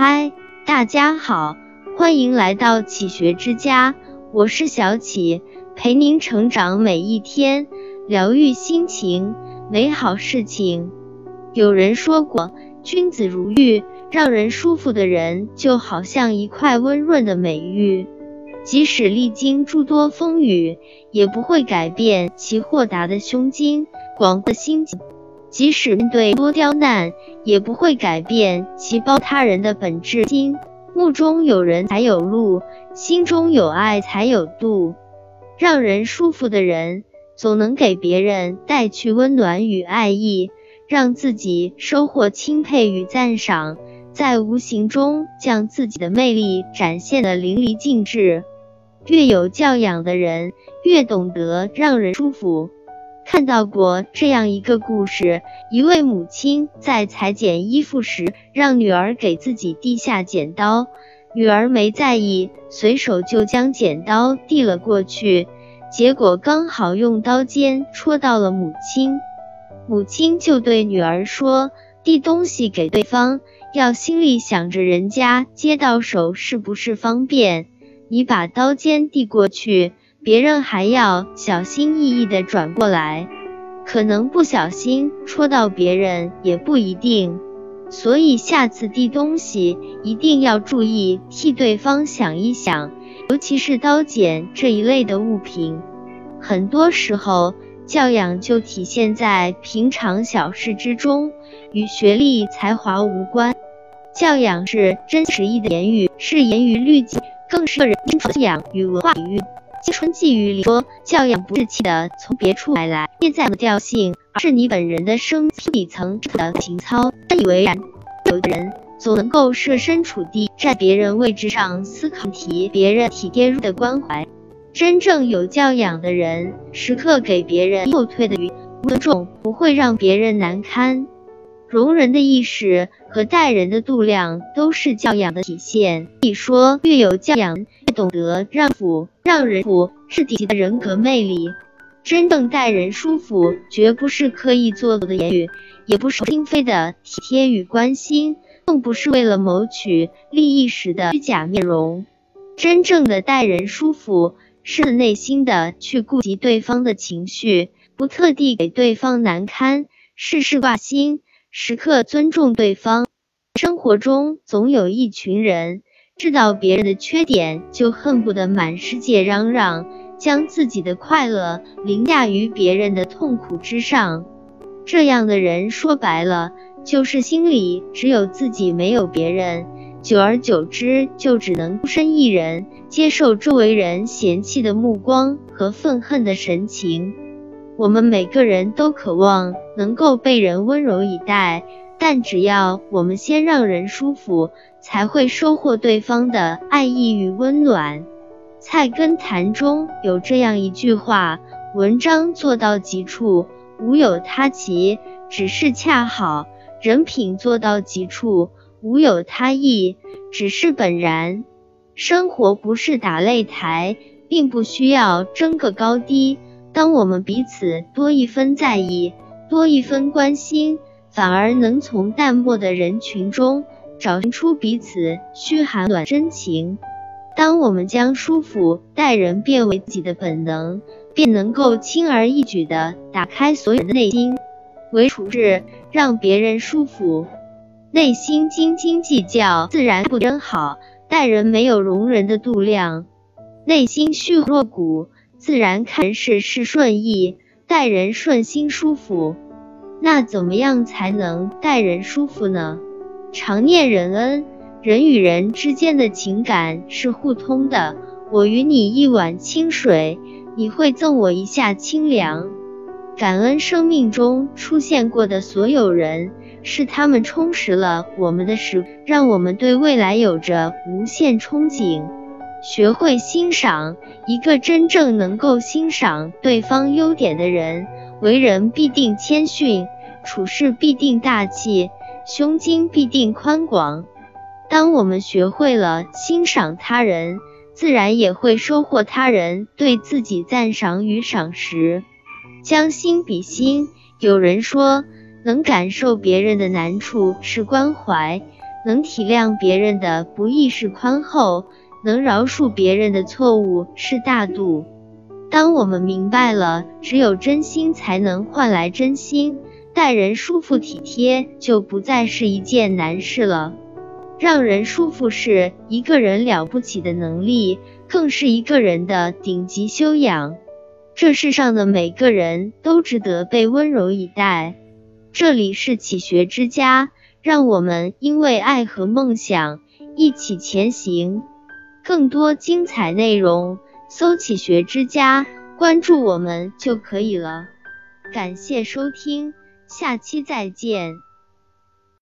嗨，大家好，欢迎来到启学之家，我是小启，陪您成长每一天，疗愈心情，美好事情。有人说过，君子如玉，让人舒服的人就好像一块温润的美玉，即使历经诸多风雨，也不会改变其豁达的胸襟、广阔的心境。即使面对多刁难，也不会改变其包他人的本质心。目中有人才有路，心中有爱才有度。让人舒服的人，总能给别人带去温暖与爱意，让自己收获钦佩与赞赏，在无形中将自己的魅力展现的淋漓尽致。越有教养的人，越懂得让人舒服。看到过这样一个故事：一位母亲在裁剪衣服时，让女儿给自己递下剪刀，女儿没在意，随手就将剪刀递了过去，结果刚好用刀尖戳到了母亲。母亲就对女儿说：“递东西给对方，要心里想着人家接到手是不是方便，你把刀尖递过去。”别人还要小心翼翼的转过来，可能不小心戳到别人也不一定，所以下次递东西一定要注意替对方想一想，尤其是刀剪这一类的物品。很多时候，教养就体现在平常小事之中，与学历、才华无关。教养是真实意的言语，是严于律己，更是个人素养与文化底蕴。《青春寄语》里说：“教养不是气的从别处买来内在的调性，而是你本人的生底层的情操。”真以为然。有的人总能够设身处地站别人位置上思考，题别人体贴入的关怀。真正有教养的人，时刻给别人后退的余尊重，不会让别人难堪。容人的意识和待人的度量都是教养的体现。可以说，越有教养，越懂得让步，让人服是底级的人格魅力。真正待人舒服，绝不是刻意做作的言语，也不是心非的体贴与关心，更不是为了谋取利益时的虚假面容。真正的待人舒服，是内心的去顾及对方的情绪，不特地给对方难堪，事事挂心。时刻尊重对方。生活中总有一群人，知道别人的缺点就恨不得满世界嚷嚷，将自己的快乐凌驾于别人的痛苦之上。这样的人说白了，就是心里只有自己，没有别人。久而久之，就只能孤身一人，接受周围人嫌弃的目光和愤恨的神情。我们每个人都渴望能够被人温柔以待，但只要我们先让人舒服，才会收获对方的爱意与温暖。菜根谭中有这样一句话：文章做到极处，无有他奇，只是恰好；人品做到极处，无有他意，只是本然。生活不是打擂台，并不需要争个高低。当我们彼此多一分在意，多一分关心，反而能从淡漠的人群中找寻出彼此嘘寒暖真情。当我们将舒服待人变为己的本能，便能够轻而易举地打开所有人的内心。为处事，让别人舒服，内心斤斤计较，自然不真好。待人没有容人的度量，内心虚若谷。自然看事事顺意，待人顺心舒服。那怎么样才能待人舒服呢？常念人恩，人与人之间的情感是互通的。我与你一碗清水，你会赠我一下清凉。感恩生命中出现过的所有人，是他们充实了我们的时，让我们对未来有着无限憧憬。学会欣赏一个真正能够欣赏对方优点的人，为人必定谦逊，处事必定大气，胸襟必定宽广。当我们学会了欣赏他人，自然也会收获他人对自己赞赏与赏识。将心比心，有人说，能感受别人的难处是关怀。能体谅别人的不易是宽厚，能饶恕别人的错误是大度。当我们明白了，只有真心才能换来真心，待人舒服体贴就不再是一件难事了。让人舒服是一个人了不起的能力，更是一个人的顶级修养。这世上的每个人都值得被温柔以待。这里是启学之家，让我们因为爱和梦想一起前行。更多精彩内容，搜“起学之家”，关注我们就可以了。感谢收听，下期再见。